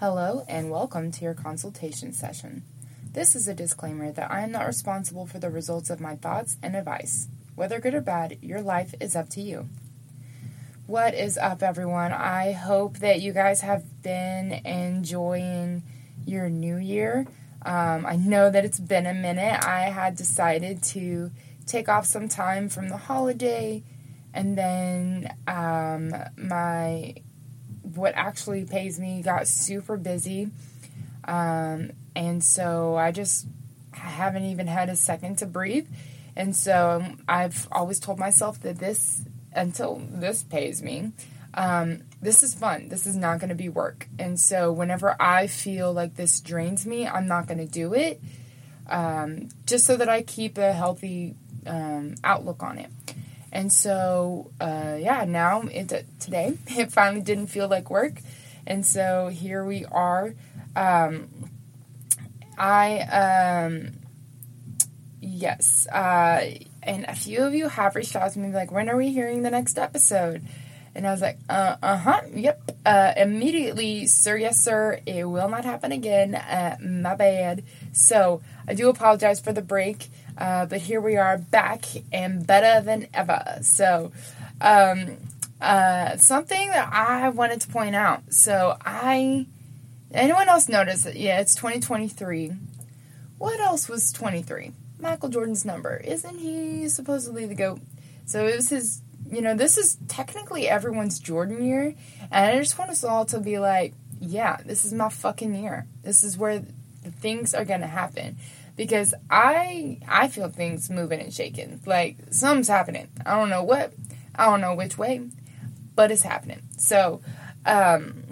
Hello, and welcome to your consultation session. This is a disclaimer that I am not responsible for the results of my thoughts and advice. Whether good or bad, your life is up to you. What is up, everyone? I hope that you guys have been enjoying your new year. Um, I know that it's been a minute. I had decided to take off some time from the holiday, and then um, my what actually pays me got super busy. Um, and so I just haven't even had a second to breathe. And so I've always told myself that this, until this pays me, um, this is fun. This is not going to be work. And so whenever I feel like this drains me, I'm not going to do it. Um, just so that I keep a healthy um, outlook on it. And so, uh, yeah, now it, today it finally didn't feel like work, and so here we are. Um, I um, yes, uh, and a few of you have reached out to me like, when are we hearing the next episode? And I was like, uh, uh-huh, yep. Uh, immediately, sir, yes, sir, it will not happen again. Uh, my bad. So, I do apologize for the break. Uh, but here we are back and better than ever. So, um, uh, something that I wanted to point out. So, I, anyone else notice that? Yeah, it's 2023. What else was 23? Michael Jordan's number. Isn't he supposedly the GOAT? So, it was his, you know, this is technically everyone's Jordan year. And I just want us all to be like, yeah, this is my fucking year. This is where things are going to happen because I I feel things moving and shaking. Like something's happening. I don't know what. I don't know which way, but it's happening. So, um,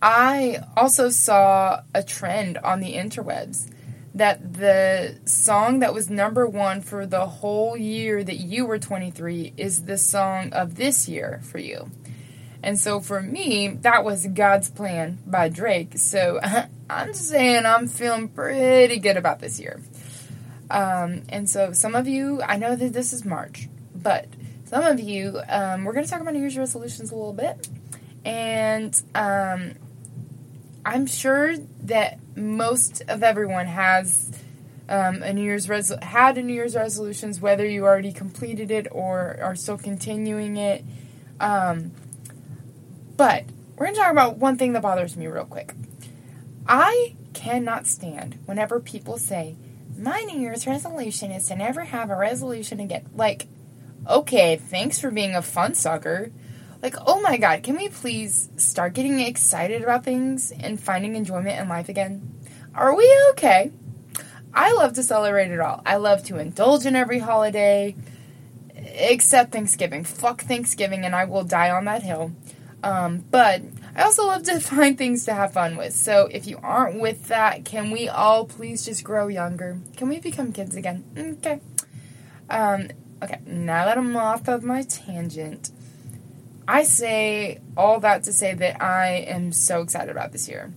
I also saw a trend on the interwebs that the song that was number one for the whole year that you were 23 is the song of this year for you. And so for me, that was God's Plan by Drake. So I'm saying I'm feeling pretty good about this year. Um, and so some of you, I know that this is March, but some of you, um, we're going to talk about New Year's resolutions a little bit. And um, I'm sure that most of everyone has um, a New Year's res- had a New Year's resolutions, whether you already completed it or are still continuing it. Um, but we're going to talk about one thing that bothers me real quick. I cannot stand whenever people say, my New Year's resolution is to never have a resolution again. Like, okay, thanks for being a fun sucker. Like, oh my god, can we please start getting excited about things and finding enjoyment in life again? Are we okay? I love to celebrate it all. I love to indulge in every holiday, except Thanksgiving. Fuck Thanksgiving, and I will die on that hill. Um, but I also love to find things to have fun with. So if you aren't with that, can we all please just grow younger? Can we become kids again? Okay. Um, okay, now that I'm off of my tangent, I say all that to say that I am so excited about this year.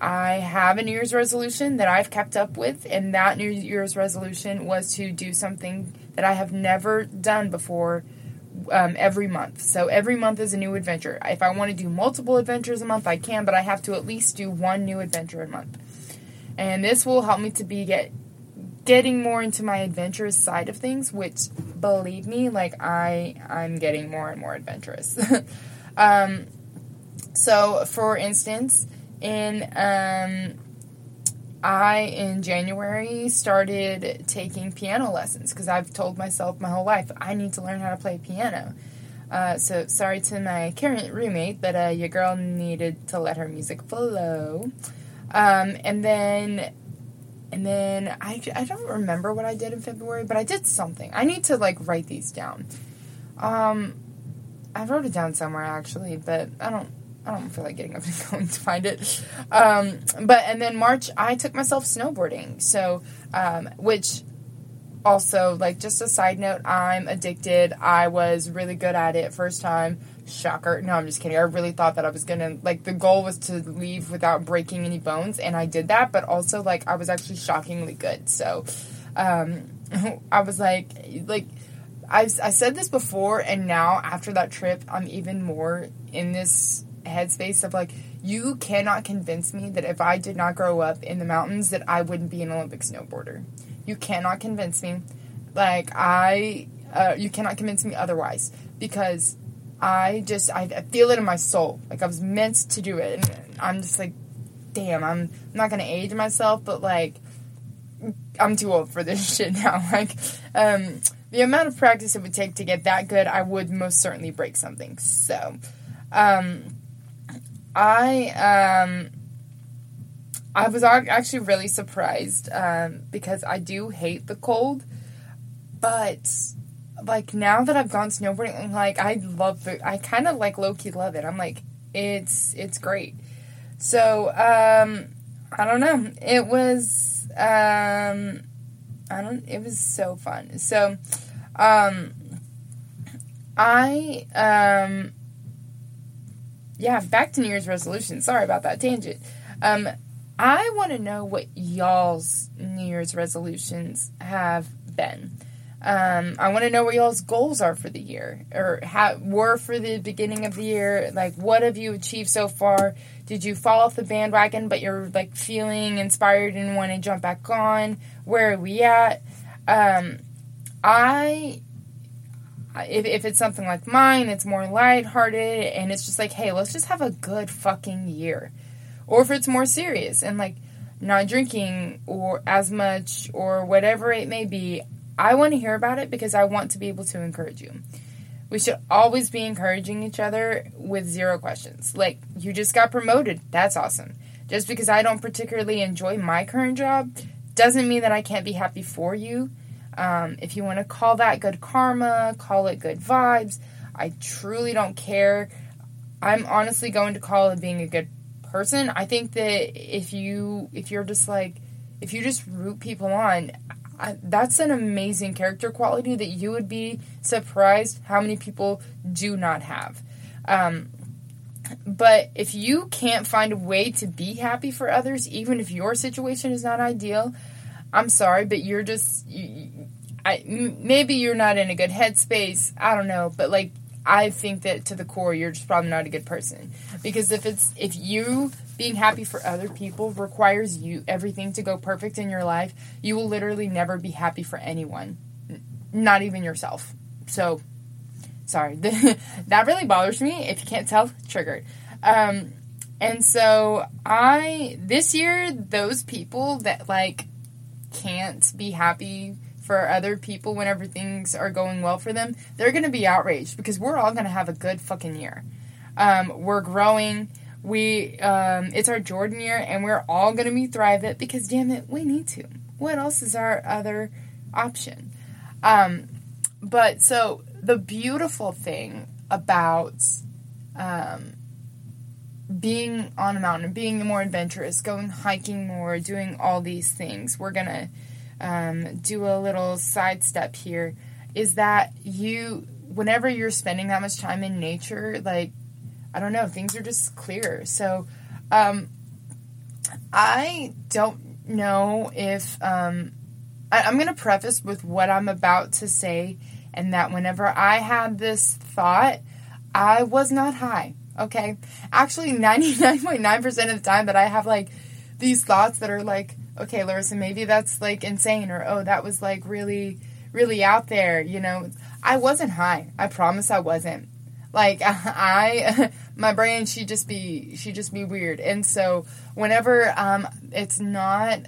I have a New Year's resolution that I've kept up with, and that New Year's resolution was to do something that I have never done before um, every month. So every month is a new adventure. If I want to do multiple adventures a month, I can, but I have to at least do one new adventure a month. And this will help me to be get getting more into my adventurous side of things, which believe me, like I I'm getting more and more adventurous. um, so for instance, in um, I, in January, started taking piano lessons because I've told myself my whole life I need to learn how to play piano. Uh, so, sorry to my current roommate, but uh, your girl needed to let her music flow. Um, and then, and then I, I don't remember what I did in February, but I did something. I need to like write these down. Um, I wrote it down somewhere actually, but I don't I don't feel like getting up and going to find it. Um, but and then March, I took myself snowboarding. So, um, which also like just a side note, I'm addicted. I was really good at it first time. Shocker. No, I'm just kidding. I really thought that I was gonna like the goal was to leave without breaking any bones, and I did that. But also like I was actually shockingly good. So, um, I was like like. I've, I said this before, and now after that trip, I'm even more in this headspace of like you cannot convince me that if I did not grow up in the mountains that I wouldn't be an Olympic snowboarder. You cannot convince me. Like I uh, you cannot convince me otherwise because I just I, feel it in my soul. Like I was meant to do it and I'm just like damn, I'm not going to age myself, but like I'm too old for this shit now. Like um the amount of practice it would take to get that good, I would most certainly break something. So, um, I um, I was actually really surprised um, because I do hate the cold, but like now that I've gone snowboarding, like I love it. I kind of like low key love it. I'm like it's it's great. So um, I don't know. It was um, I don't. It was so fun. So, um, I um, yeah. Back to New Year's resolution. Sorry about that tangent. Um, I want to know what y'all's New Year's resolutions have been. Um, I want to know what y'all's goals are for the year, or were for the beginning of the year. Like, what have you achieved so far? Did you fall off the bandwagon, but you're like feeling inspired and want to jump back on? Where are we at? Um, I if, if it's something like mine, it's more lighthearted and it's just like, hey, let's just have a good fucking year. Or if it's more serious and like not drinking or as much or whatever it may be, I want to hear about it because I want to be able to encourage you. We should always be encouraging each other with zero questions. Like, you just got promoted. That's awesome. Just because I don't particularly enjoy my current job doesn't mean that I can't be happy for you. Um, if you want to call that good karma, call it good vibes. I truly don't care. I'm honestly going to call it being a good person. I think that if you if you're just like if you just root people on, I, that's an amazing character quality that you would be surprised how many people do not have. Um, but if you can't find a way to be happy for others, even if your situation is not ideal, I'm sorry, but you're just, you, I, maybe you're not in a good headspace. I don't know, but like I think that to the core, you're just probably not a good person. Because if it's if you being happy for other people requires you everything to go perfect in your life, you will literally never be happy for anyone, not even yourself. So, sorry, that really bothers me. If you can't tell, triggered. Um, and so I this year, those people that like can't be happy for other people whenever things are going well for them, they're going to be outraged because we're all going to have a good fucking year. Um, we're growing. We um, it's our Jordan year, and we're all going to be thriving because damn it, we need to. What else is our other option? Um, but so the beautiful thing about um, being on a mountain, being more adventurous, going hiking more, doing all these things, we're gonna um, do a little sidestep here. Is that you whenever you're spending that much time in nature like i don't know things are just clearer. so um, i don't know if um, I, i'm to preface with what i'm about to say and that whenever i had this thought i was not high okay actually 99.9% of the time that i have like these thoughts that are like okay, Larissa, maybe that's like insane, or oh, that was like really, really out there. You know, I wasn't high. I promise I wasn't. Like I, my brain, she just be, she just be weird. And so whenever um, it's not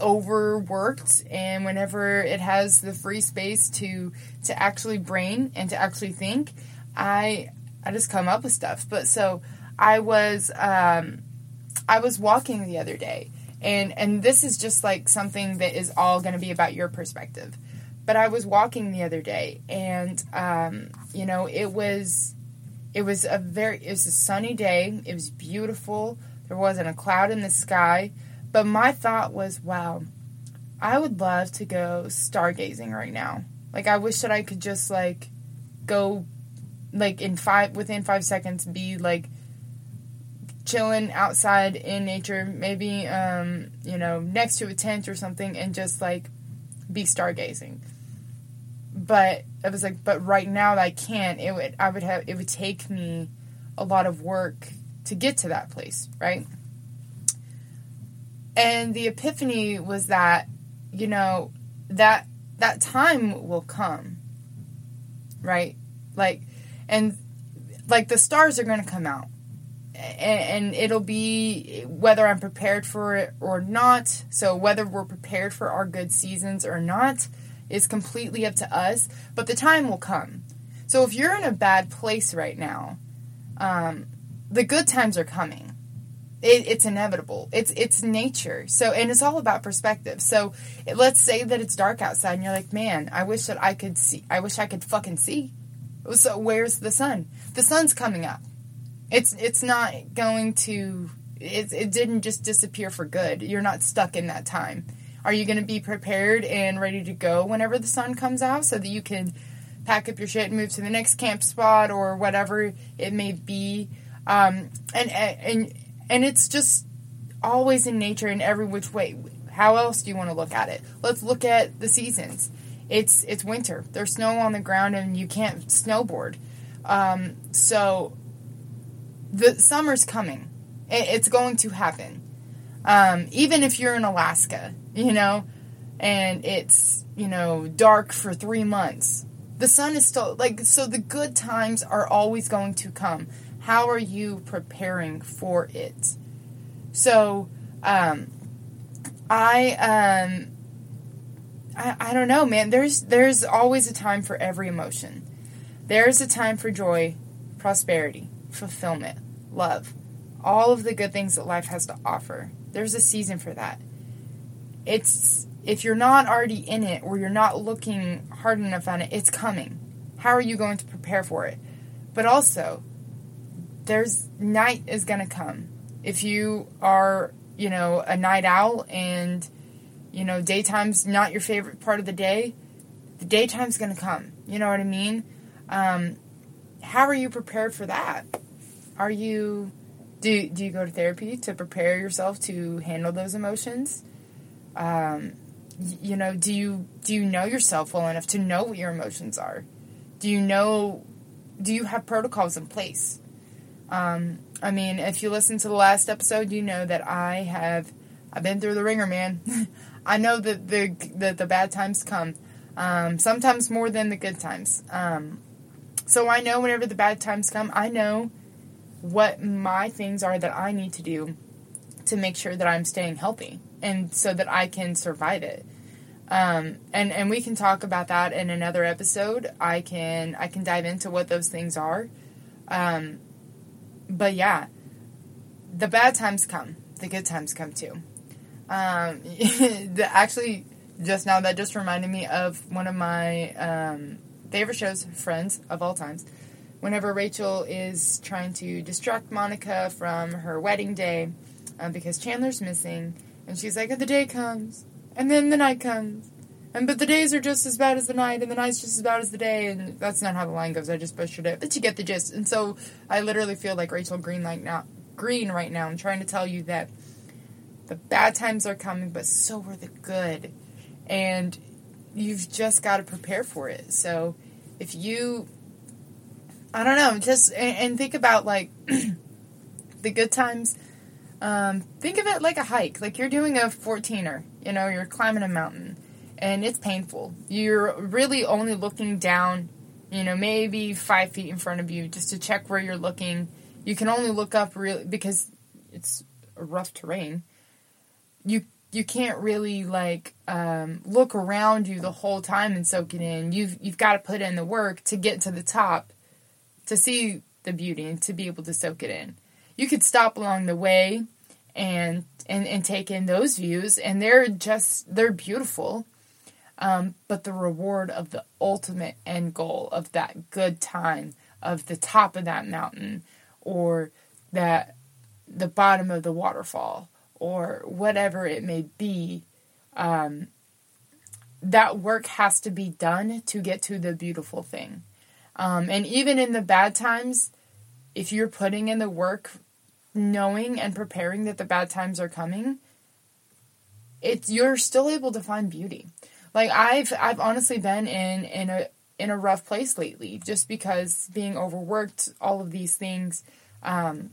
overworked, and whenever it has the free space to to actually brain and to actually think, I I just come up with stuff. But so I was um, I was walking the other day and and this is just like something that is all going to be about your perspective. But i was walking the other day and um, you know it was it was a very it was a sunny day. It was beautiful. There wasn't a cloud in the sky. But my thought was wow i would love to go stargazing right now. Like i wish that i could just like go like in five within five seconds be like chilling outside in nature, maybe um, you know, next to a tent or something and just like be stargazing. But it was like but right now I can't. It would I would have it would take me a lot of work to get to that place, right? And the epiphany was that, you know, that that time will come. Right? Like and like the stars are going to come out. And, it'll be whether I'm prepared for it or not. So whether we're prepared for our good seasons or not is completely up to us, but the time will come. So if you're in a bad place right now, um, the good times are coming. It, it's inevitable. It's it's nature. So and it's all about perspective. So let's say that it's dark outside and you're like, man, I wish that I could see. I wish I could fucking see. So where's the sun? The sun's coming up. It's it's not going to. It it didn't just disappear for good. You're not stuck in that time. Are you going to be prepared and ready to go whenever the sun comes out so that you can pack up your shit and move to the next camp spot or whatever it may be? Um, and and and it's just always in nature in every which way. How else do you want to look at it? Let's look at the seasons. It's it's winter. There's snow on the ground and you can't snowboard. Um, so the summer's coming. it's going to happen. Um, even if you're in Alaska, you know, and it's you know dark for three months, the sun is still like so. The good times are always going to come how are you preparing for it? So, um, I, um, I, I don't know, man. There's there's always a time for every emotion. There's a time for joy, prosperity, fulfillment, love, all of the good things that life has to offer. There's a season for that. It's if you're not already in it or you're not looking hard enough on it, it's coming. How are you going to prepare for it? But also, there's night is going to come. If you are, you know, a night owl and, you know, daytime's not your favorite part of the day, the daytime's going to come. You know what I mean? Um, how are you prepared for that? Are you do do you go to therapy to prepare yourself to handle those emotions? Um, you know, do you do you know yourself well enough to know what your emotions are? Do you know do you have protocols in place? Um, I mean, if you listen to the last episode, you know that I have I've been through the ringer, man. I know that the that the bad times come, um, sometimes more than the good times. Um, so I know whenever the bad times come, I know what my things are that I need to do to make sure that I'm staying healthy and so that I can survive it. Um, and and we can talk about that in another episode. I can I can dive into what those things are. Um, but yeah, the bad times come. The good times come too. Um, actually, just now that just reminded me of one of my um, favorite shows, Friends of all times. Whenever Rachel is trying to distract Monica from her wedding day uh, because Chandler's missing, and she's like, "The day comes, and then the night comes, and but the days are just as bad as the night, and the night's just as bad as the day, and that's not how the line goes. I just butchered it, but you get the gist. And so I literally feel like Rachel Green like now Green right now. I'm trying to tell you that the bad times are coming, but so are the good, and you've just got to prepare for it. So if you, I don't know, just and, and think about like the good times. Um, think of it like a hike, like you're doing a 14er. You know, you're climbing a mountain and it's painful. You're really only looking down, you know, maybe five feet in front of you just to check where you're looking. You can only look up really because it's rough terrain. You you can't really like um, look around you the whole time and soak it in. You've you've got to put in the work to get to the top to see the beauty and to be able to soak it in. You could stop along the way and and and take in those views and they're just they're beautiful um, but the reward of the ultimate end goal of that good time of the top of that mountain or that the bottom of the waterfall or whatever it may be um, that work has to be done to get to the beautiful thing. Um, and even in the bad times if you're putting in the work knowing and preparing that the bad times are coming it's you're still able to find beauty. Like I've I've honestly been in in a in a rough place lately just because being overworked all of these things Um,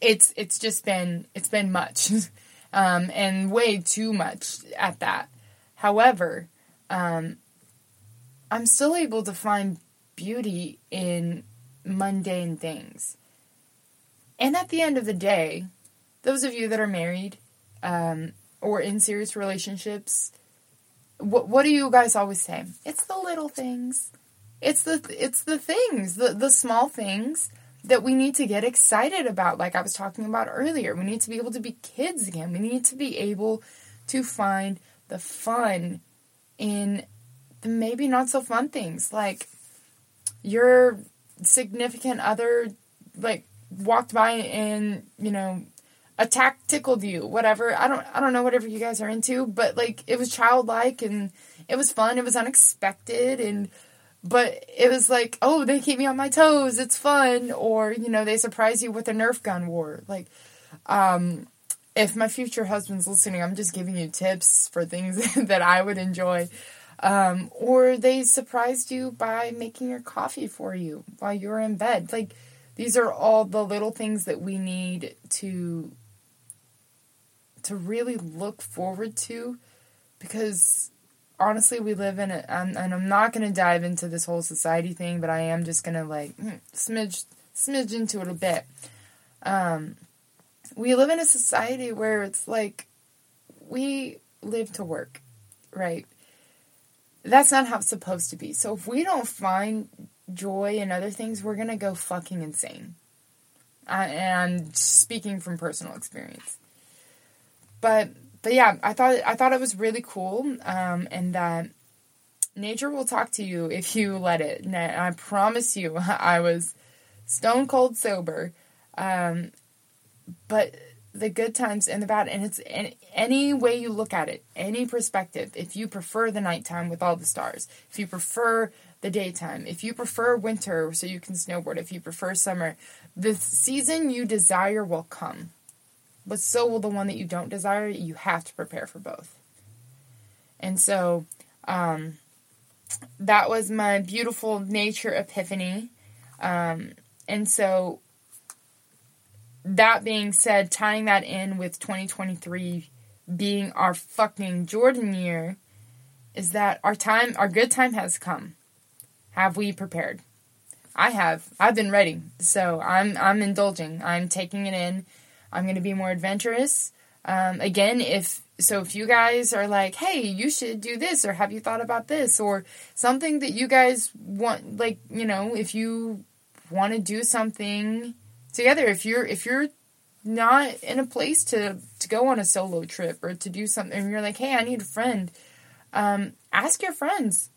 it's it's just been it's been much, um, and way too much at that. However, um, I'm still able to find beauty in mundane things. And at the end of the day, those of you that are married um, or in serious relationships, what what do you guys always say? It's the little things. It's the it's the things, the the small things that we need to get excited about like I was talking about earlier. We need to be able to be kids again. We need to be able to find the fun in the maybe not so fun things like your significant other like walked by and you know attack tickled you whatever i don't i don't know whatever you guys are into but like it was childlike and it was fun it was unexpected and but it was like oh they keep me on my toes. It's fun. Or you know they surprise you with a nerf gun war. Like um if my future husband's listening i'm just giving you tips for things that i would enjoy. Um, or they surprised you by making your coffee for you while you're in bed. Like these are all the little things that we need to to really look forward to because honestly we live in it and I'm not going to dive into this whole society thing but i am just going to like hmm, smidge smidge into it a bit. Um, we live in a society where it's like we live to work right? That's not how it's supposed to be. So if we don't find joy and other things we're going to go fucking insane. Uh, and speaking from personal experience. But but yeah, I thought I thought it was really cool, um, and that nature will talk to you if you let it. And I, promise you, I was stone cold sober, um, but the good times and the bad, and it's any, any way you look at it, any perspective. If you prefer the nighttime with all the stars, if you prefer the daytime, if you prefer winter so you can snowboard, if you prefer summer, the season you desire will come but so will the one that you don't desire. You have to prepare for both. And so, um, that was my beautiful nature epiphany. Um, and so, that being said, tying that in with 2023 being our fucking Jordan year, is that our time, our good time has come. Have we prepared? I have. I've been ready. So I'm I'm indulging. I'm taking it in I'm going to be more adventurous. Um, again, if so, if you guys are like, hey, you should do this, or have you thought about this, or something that you guys want, like, you know, if you want to do something together, if you're, if you're not in a place to, to go on a solo trip or to do something, and you're like, hey, I need a friend, um, ask your friends.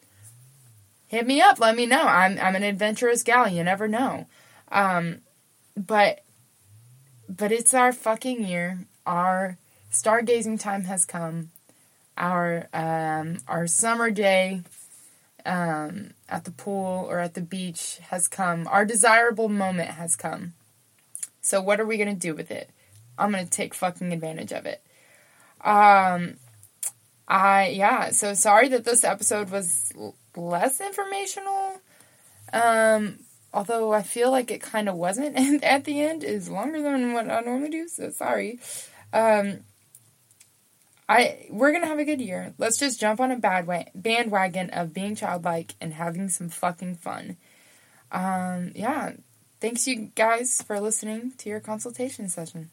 Hit me up. Let me know. I'm, I'm an adventurous gal. You never know. Um, but but it's our fucking year. Our stargazing time has come. Our um, our summer day um, at the pool or at the beach has come. Our desirable moment has come. So what are we gonna do with it? I'm gonna take fucking advantage of it. Um, I yeah. So sorry that this episode was less informational. Um, although I feel like it kind of wasn't at the end, is longer than what I normally do. So sorry. Um, I we're gonna have a good year. Let's just jump on a bad way, bandwagon of being childlike and having some fucking fun. Um, yeah. Thanks you guys for listening to your consultation session.